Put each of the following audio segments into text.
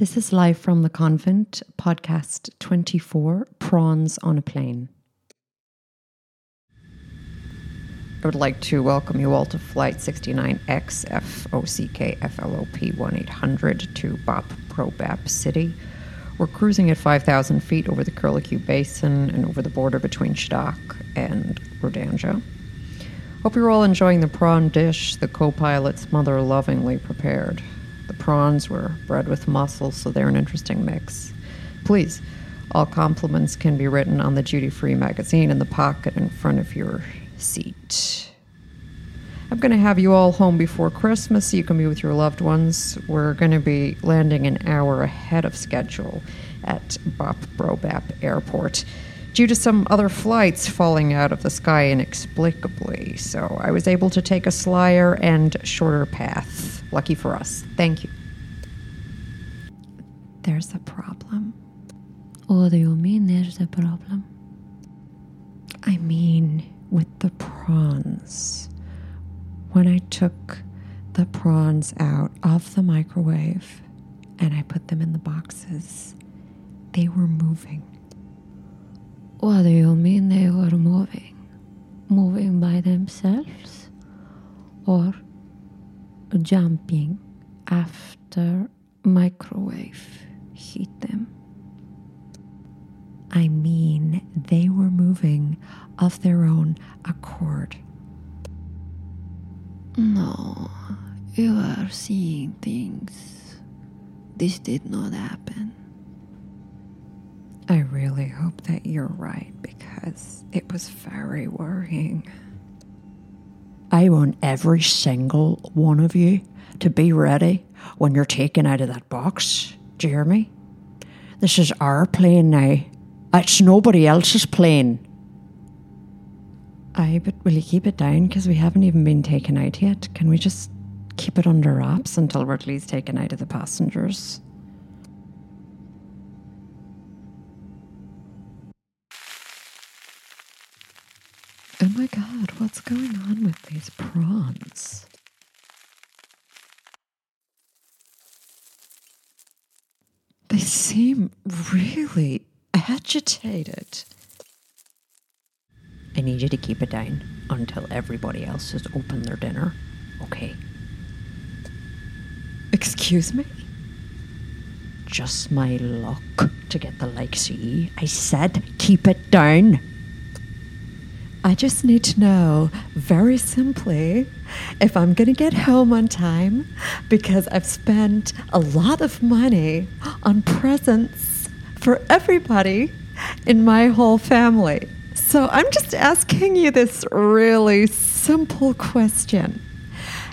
This is live from the convent, podcast 24 Prawns on a Plane. I would like to welcome you all to Flight 69X FOCK FLOP 1800 to Bop Probap City. We're cruising at 5,000 feet over the Curlicue Basin and over the border between Shaddock and Rodangia. Hope you're all enjoying the prawn dish the co pilot's mother lovingly prepared. The prawns were bred with mussels, so they're an interesting mix. Please, all compliments can be written on the duty free magazine in the pocket in front of your seat. I'm going to have you all home before Christmas so you can be with your loved ones. We're going to be landing an hour ahead of schedule at Bop Brobap Airport due to some other flights falling out of the sky inexplicably. So I was able to take a slyer and shorter path. Lucky for us. Thank you. There's a problem. What do you mean there's a problem? I mean, with the prawns. When I took the prawns out of the microwave and I put them in the boxes, they were moving. What do you mean they were moving? Moving by themselves? Or jumping after microwave hit them? I mean, they were moving of their own accord. No, you are seeing things. This did not happen. I really hope that you're right because it was very worrying. I want every single one of you to be ready when you're taken out of that box. Me? This is our plane now. It's nobody else's plane. Aye, but will you keep it down? Because we haven't even been taken out yet. Can we just keep it under wraps until we're at least taken out of the passengers? Oh my god, what's going on with these prawns? They seem really agitated. I need you to keep it down until everybody else has opened their dinner. Okay. Excuse me? Just my luck to get the likes of you. I said keep it down. I just need to know very simply if I'm going to get home on time because I've spent a lot of money on presents for everybody in my whole family. So I'm just asking you this really simple question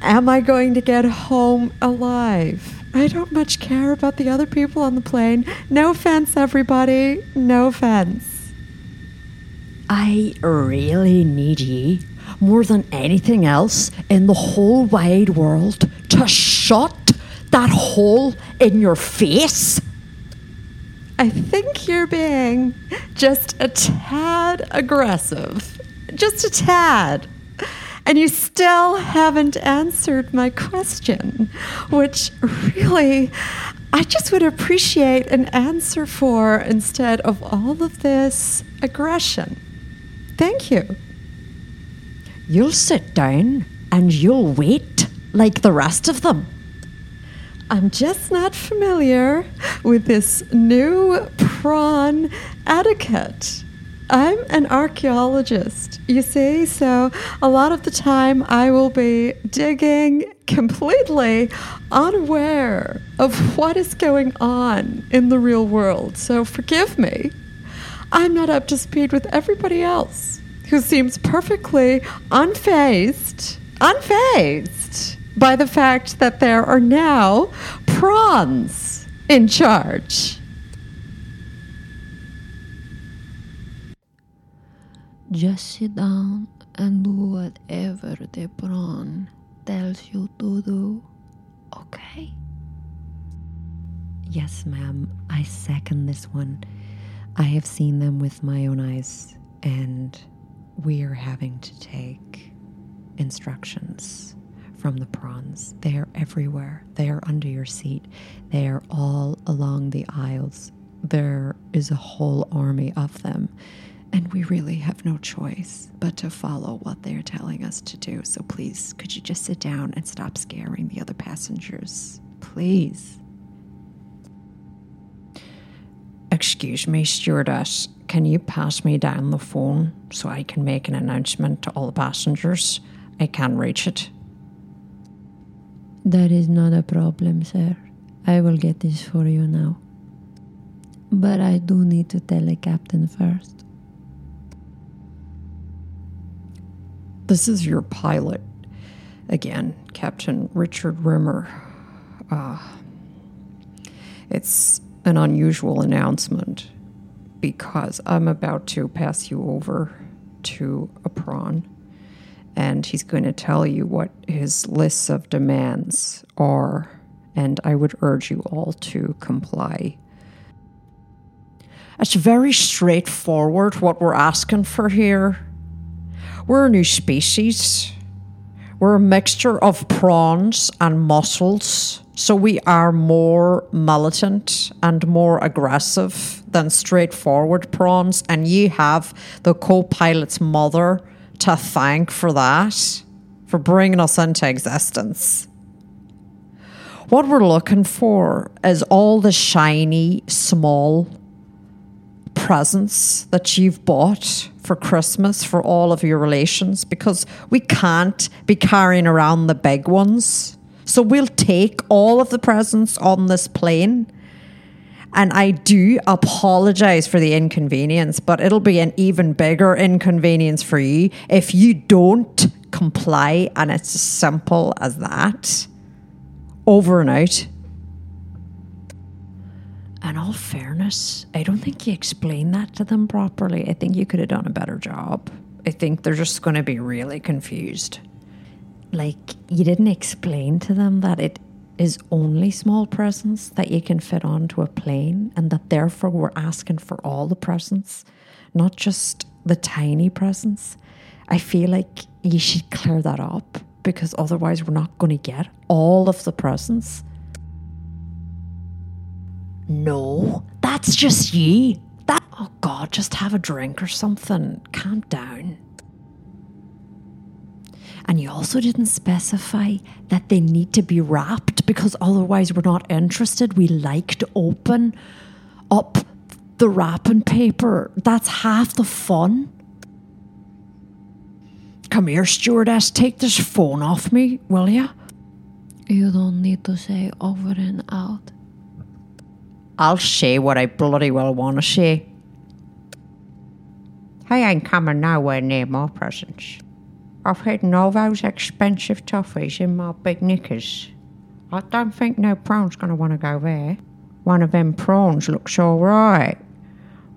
Am I going to get home alive? I don't much care about the other people on the plane. No offense, everybody. No offense. I really need ye more than anything else in the whole wide world to shut that hole in your face. I think you're being just a tad aggressive. Just a tad. And you still haven't answered my question, which really I just would appreciate an answer for instead of all of this aggression. Thank you. You'll sit down and you'll wait like the rest of them. I'm just not familiar with this new prawn etiquette. I'm an archaeologist, you see, so a lot of the time I will be digging completely unaware of what is going on in the real world. So forgive me. I'm not up to speed with everybody else who seems perfectly unfazed, unfazed by the fact that there are now prawns in charge. Just sit down and do whatever the prawn tells you to do. Okay? Yes, ma'am, I second this one. I have seen them with my own eyes, and we are having to take instructions from the prawns. They are everywhere. They are under your seat. They are all along the aisles. There is a whole army of them. And we really have no choice but to follow what they're telling us to do. So please, could you just sit down and stop scaring the other passengers? Please. Excuse me, stewardess. Can you pass me down the phone so I can make an announcement to all the passengers? I can't reach it. That is not a problem, sir. I will get this for you now. But I do need to tell the captain first. This is your pilot. Again, Captain Richard Rimmer. Uh, it's an unusual announcement because I'm about to pass you over to a prawn and he's going to tell you what his lists of demands are, and I would urge you all to comply. It's very straightforward what we're asking for here. We're a new species. We're a mixture of prawns and mussels, so we are more militant and more aggressive than straightforward prawns. And you have the co pilot's mother to thank for that, for bringing us into existence. What we're looking for is all the shiny, small presents that you've bought for Christmas for all of your relations because we can't be carrying around the big ones. So we'll take all of the presents on this plane and I do apologize for the inconvenience, but it'll be an even bigger inconvenience for you if you don't comply. And it's as simple as that. Over and out. In all fairness, I don't think you explained that to them properly. I think you could have done a better job. I think they're just going to be really confused. Like, you didn't explain to them that it is only small presents that you can fit onto a plane, and that therefore we're asking for all the presents, not just the tiny presents. I feel like you should clear that up because otherwise we're not going to get all of the presents. No, that's just ye. That oh god, just have a drink or something. Calm down. And you also didn't specify that they need to be wrapped because otherwise we're not interested. We like to open up the wrapping paper. That's half the fun. Come here, stewardess. Take this phone off me, will ya? You don't need to say over and out. I'll say what I bloody well want to say. I ain't coming nowhere near my presents. I've hidden all those expensive toffees in my big knickers. I don't think no prawn's gonna want to go there. One of them prawns looks all right.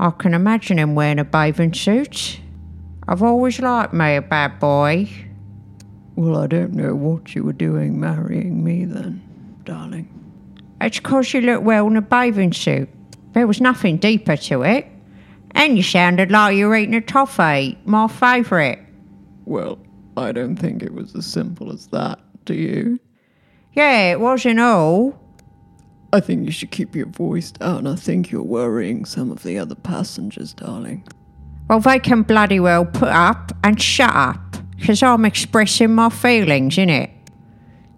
I can imagine him wearing a bathing suit. I've always liked me a bad boy. Well, I don't know what you were doing marrying me then, darling. It's 'cause you look well in a bathing suit. There was nothing deeper to it. And you sounded like you were eating a toffee, my favourite. Well, I don't think it was as simple as that, do you? Yeah, it wasn't all. I think you should keep your voice down. I think you're worrying some of the other passengers, darling. Well, they can bloody well put up and shut up, 'cause I'm expressing my feelings, innit?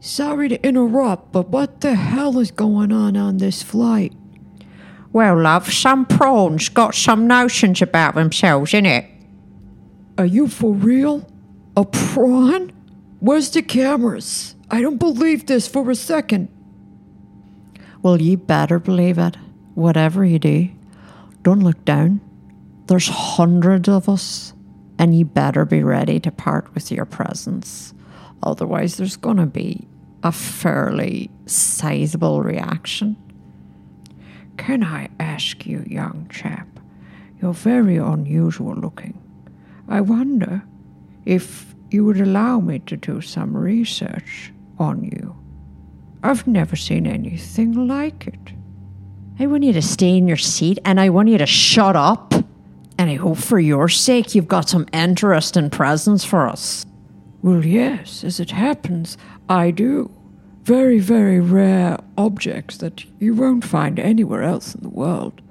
Sorry to interrupt, but what the hell is going on on this flight? Well, love, some prawns got some notions about themselves, innit? Are you for real? A prawn? Where's the cameras? I don't believe this for a second. Well, you better believe it. Whatever you do, don't look down. There's hundreds of us, and you better be ready to part with your presents. Otherwise, there's going to be a fairly sizable reaction. Can I ask you, young chap? You're very unusual looking. I wonder if you would allow me to do some research on you. I've never seen anything like it. I want you to stay in your seat and I want you to shut up. And I hope for your sake you've got some interesting presents for us. Well, yes, as it happens, I do. Very, very rare objects that you won't find anywhere else in the world.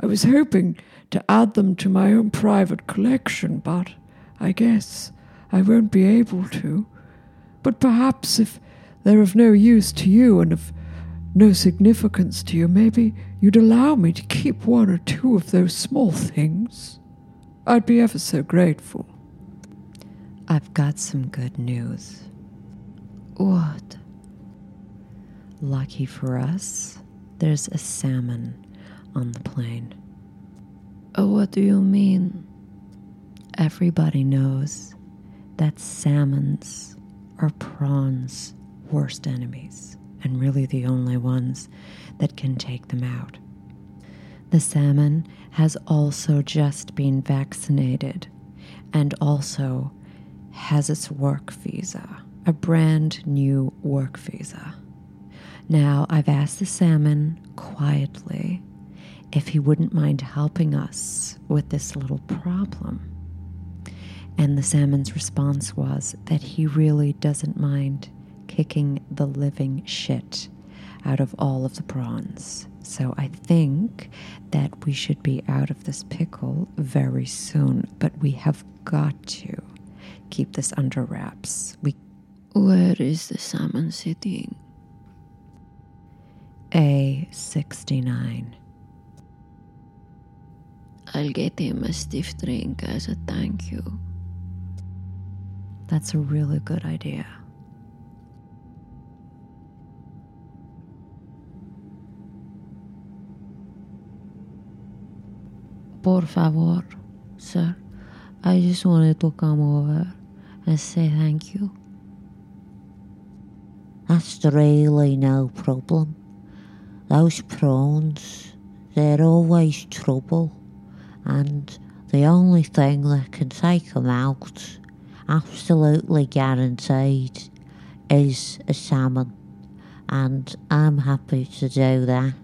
I was hoping to add them to my own private collection, but I guess I won't be able to. But perhaps if they're of no use to you and of no significance to you, maybe you'd allow me to keep one or two of those small things. I'd be ever so grateful. I've got some good news. What? Lucky for us, there's a salmon on the plane. Oh, what do you mean? Everybody knows that salmons are prawns' worst enemies, and really the only ones that can take them out. The salmon has also just been vaccinated and also has its work visa, a brand new work visa. Now, I've asked the salmon quietly if he wouldn't mind helping us with this little problem. And the salmon's response was that he really doesn't mind kicking the living shit out of all of the prawns. So I think that we should be out of this pickle very soon, but we have got to keep this under wraps. We Where is the salmon sitting? A69. I'll get him a stiff drink as a thank you. That's a really good idea. Por favor, sir. I just wanted to come over and say thank you. That's really no problem. Those prawns, they're always trouble, and the only thing that can take them out, absolutely guaranteed, is a salmon, and I'm happy to do that.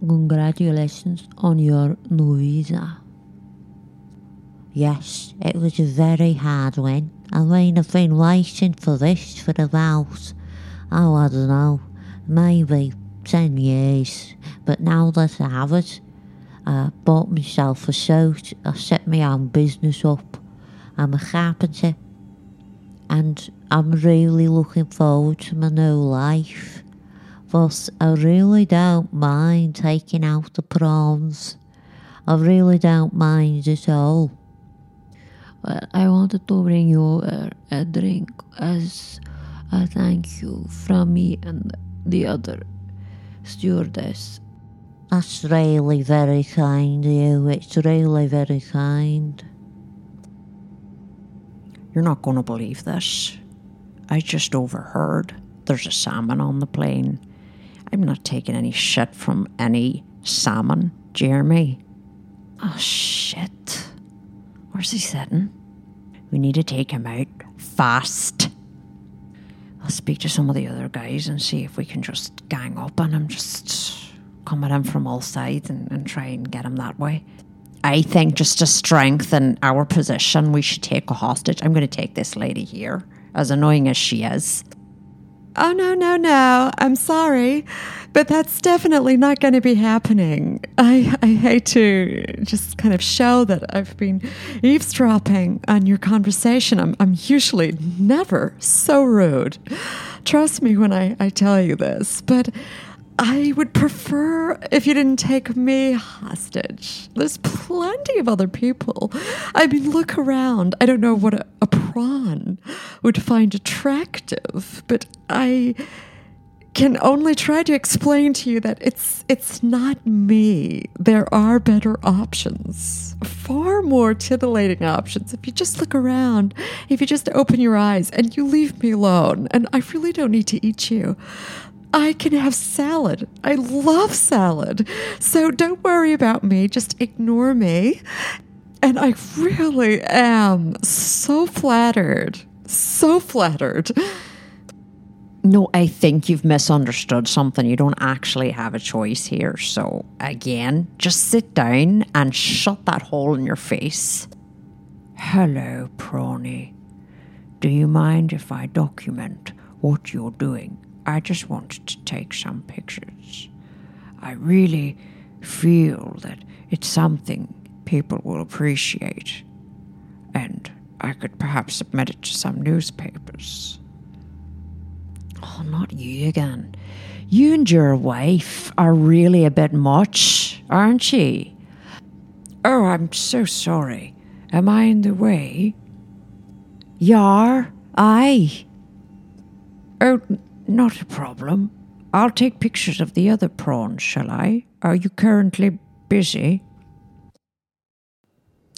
Congratulations on your new visa. Yes, it was a very hard win. I mean, I've been waiting for this for about, oh, I don't know, maybe 10 years. But now that I have it, I bought myself a suit, I set my own business up. I'm a carpenter, and I'm really looking forward to my new life. But I really don't mind taking out the prawns. I really don't mind at all. Well, I wanted to bring you over a drink as a thank you from me and the other stewardess. That's really very kind of you. It's really very kind. You're not going to believe this. I just overheard there's a salmon on the plane. I'm not taking any shit from any salmon, Jeremy. Oh, shit. Where's he sitting? We need to take him out fast. I'll speak to some of the other guys and see if we can just gang up on him, just come at him from all sides and, and try and get him that way. I think just to strengthen our position, we should take a hostage. I'm going to take this lady here, as annoying as she is. Oh, no, no, no. I'm sorry. But that's definitely not going to be happening. I, I hate to just kind of show that I've been eavesdropping on your conversation. I'm, I'm usually never so rude. Trust me when I, I tell you this. But I would prefer if you didn't take me hostage. There's plenty of other people. I mean, look around. I don't know what a, a prawn would find attractive, but I can only try to explain to you that it's it's not me. There are better options. Far more titillating options. If you just look around, if you just open your eyes and you leave me alone, and I really don't need to eat you. I can have salad. I love salad. So don't worry about me. Just ignore me. And I really am so flattered. So flattered. No, I think you've misunderstood something. You don't actually have a choice here. So, again, just sit down and shut that hole in your face. Hello, Prawny. Do you mind if I document what you're doing? I just wanted to take some pictures. I really feel that it's something people will appreciate, and I could perhaps submit it to some newspapers. Oh, not you again. You and your wife are really a bit much, aren't ye? Oh, I'm so sorry. Am I in the way? Yar, aye. Oh, not a problem. I'll take pictures of the other prawns, shall I? Are you currently busy?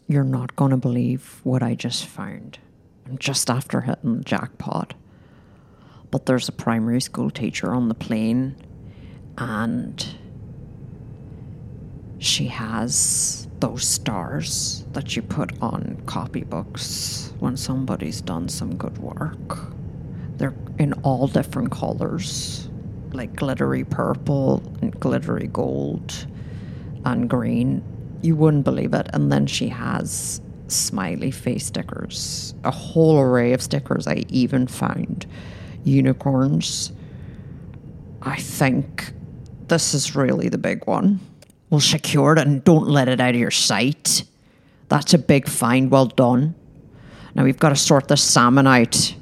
You're not to believe what I just found. I'm just after hitting the jackpot. But there's a primary school teacher on the plane, and she has those stars that you put on copybooks when somebody's done some good work. They're in all different colors, like glittery purple and glittery gold and green. You wouldn't believe it. And then she has smiley face stickers, a whole array of stickers. I even found unicorns. I think this is really the big one. Well, secure it and don't let it out of your sight. That's a big find. Well done. Now we've got to sort this salmon out.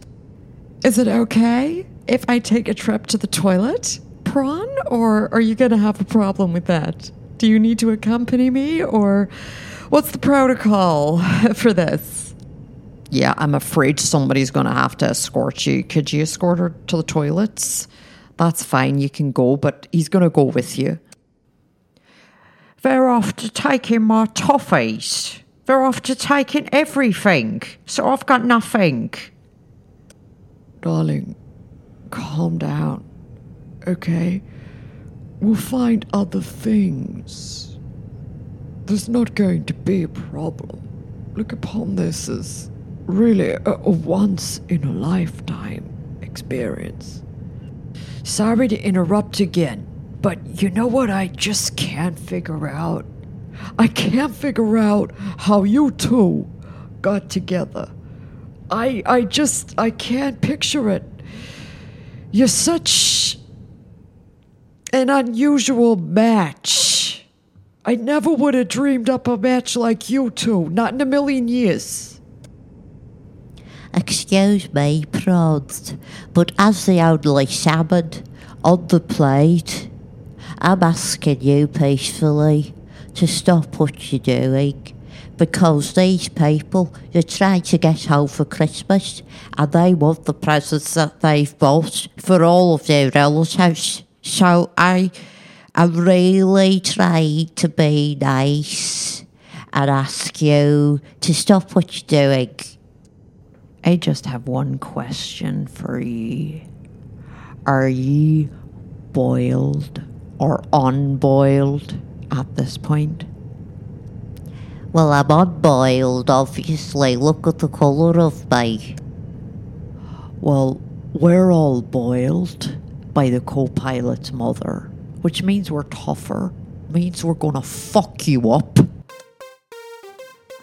Is it okay if I take a trip to the toilet, Prawn? Or are you going to have a problem with that? Do you need to accompany me? Or what's the protocol for this? Yeah, I'm afraid somebody's going to have to escort you. Could you escort her to the toilets? That's fine, you can go, but he's going to go with you. They're after taking my toffees. They're after taking everything. So I've got nothing. Darling, calm down. Okay? We'll find other things. There's not going to be a problem. Look upon this as really a, a once in a lifetime experience. Sorry to interrupt again, but you know what I just can't figure out? I can't figure out how you two got together. I I just I can't picture it. You're such an unusual match. I never would have dreamed up a match like you two, not in a million years. Excuse me, Prods, but as the only salmon on the plate, I'm asking you peacefully to stop what you're doing because these people, you try to get home for Christmas and they want the presents that they've bought for all of their relatives. So I, I really trying to be nice and ask you to stop what you're doing. I just have one question for ye. Are ye boiled or unboiled at this point? Well, I'm unboiled, obviously. Look at the colour of me. Well, we're all boiled by the co pilot's mother, which means we're tougher, means we're gonna fuck you up.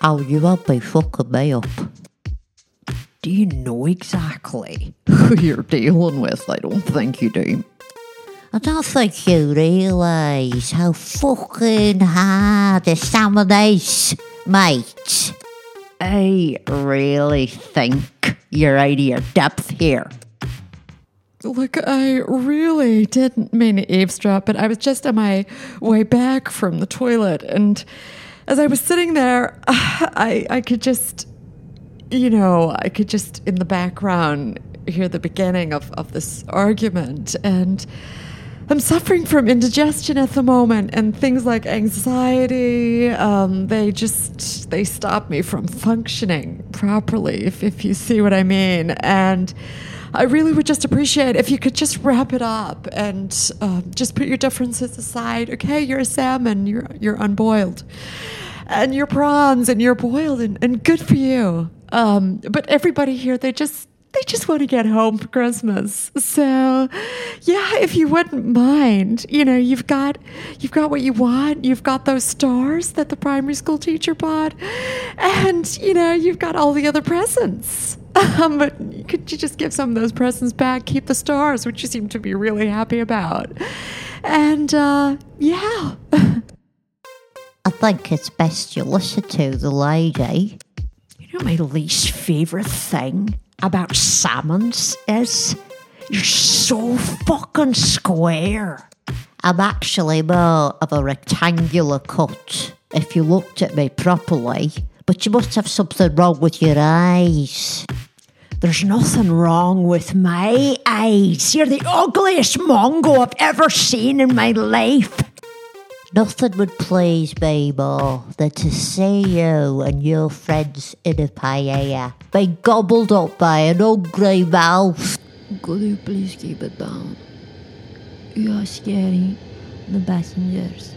Oh, you won't be fucking me up. Do you know exactly who you're dealing with? I don't think you do. I don't think you realise how fucking hard the is, mate. I really think you're out of your depth here. Look, I really didn't mean to eavesdrop, but I was just on my way back from the toilet. And as I was sitting there, I, I could just, you know, I could just in the background hear the beginning of, of this argument. And I'm suffering from indigestion at the moment, and things like anxiety, um, they just, they stop me from functioning properly, if, if you see what I mean. And I really would just appreciate if you could just wrap it up and um, just put your differences aside. Okay, you're a salmon, you're you're unboiled, and you're prawns, and you're boiled, and, and good for you. Um, but everybody here, they just they just want to get home for Christmas. So, yeah, if you wouldn't mind, you know, you've got you've got what you want. You've got those stars that the primary school teacher bought, and you know, you've got all the other presents. Um, but could you just give some of those presents back? Keep the stars, which you seem to be really happy about. And uh, yeah. I think it's best you listen to the lady. You know, my least favourite thing about salmons is you're so fucking square. I'm actually more of a rectangular cut, if you looked at me properly. But you must have something wrong with your eyes. There's nothing wrong with my eyes. You're the ugliest mongo I've ever seen in my life. Nothing would please me more than to see you and your friends in a paella being gobbled up by an hungry mouse. Could you please keep it down? You are scaring the passengers.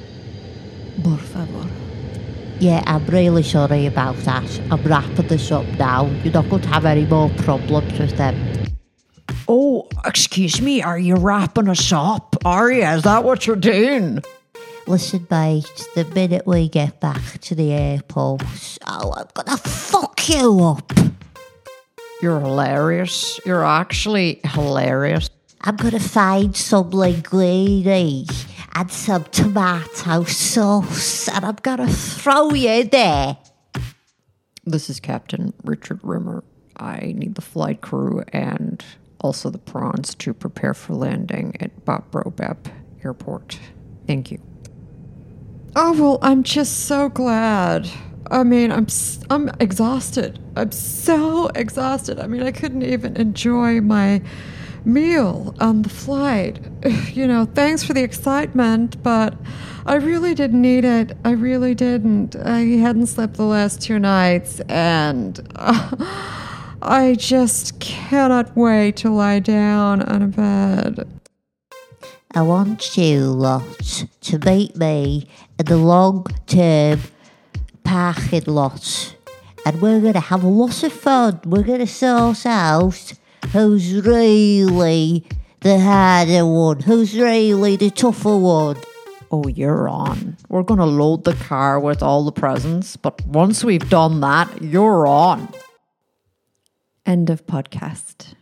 Por favor. Yeah, I'm really sorry about that. I'm wrapping this up now. You're not going to have any more problems with them. Oh, excuse me, are you wrapping us up? Are you? Is that what you're doing? Listen, mate, the minute we get back to the airport, oh, I'm gonna fuck you up. You're hilarious. You're actually hilarious. I'm gonna find some linguine and some tomato sauce, and I'm gonna throw you there. This is Captain Richard Rimmer. I need the flight crew and also the prawns to prepare for landing at Boppbrobap Airport. Thank you. Oh well, I'm just so glad. I mean, I'm I'm exhausted. I'm so exhausted. I mean, I couldn't even enjoy my meal on the flight. You know, thanks for the excitement, but I really didn't need it. I really didn't. I hadn't slept the last two nights, and uh, I just cannot wait to lie down on a bed. I want you lot to meet me in the long term parking lot. And we're going to have a lot of fun. We're going to sort out who's really the harder one, who's really the tougher one. Oh, you're on. We're going to load the car with all the presents, but once we've done that, you're on. End of podcast.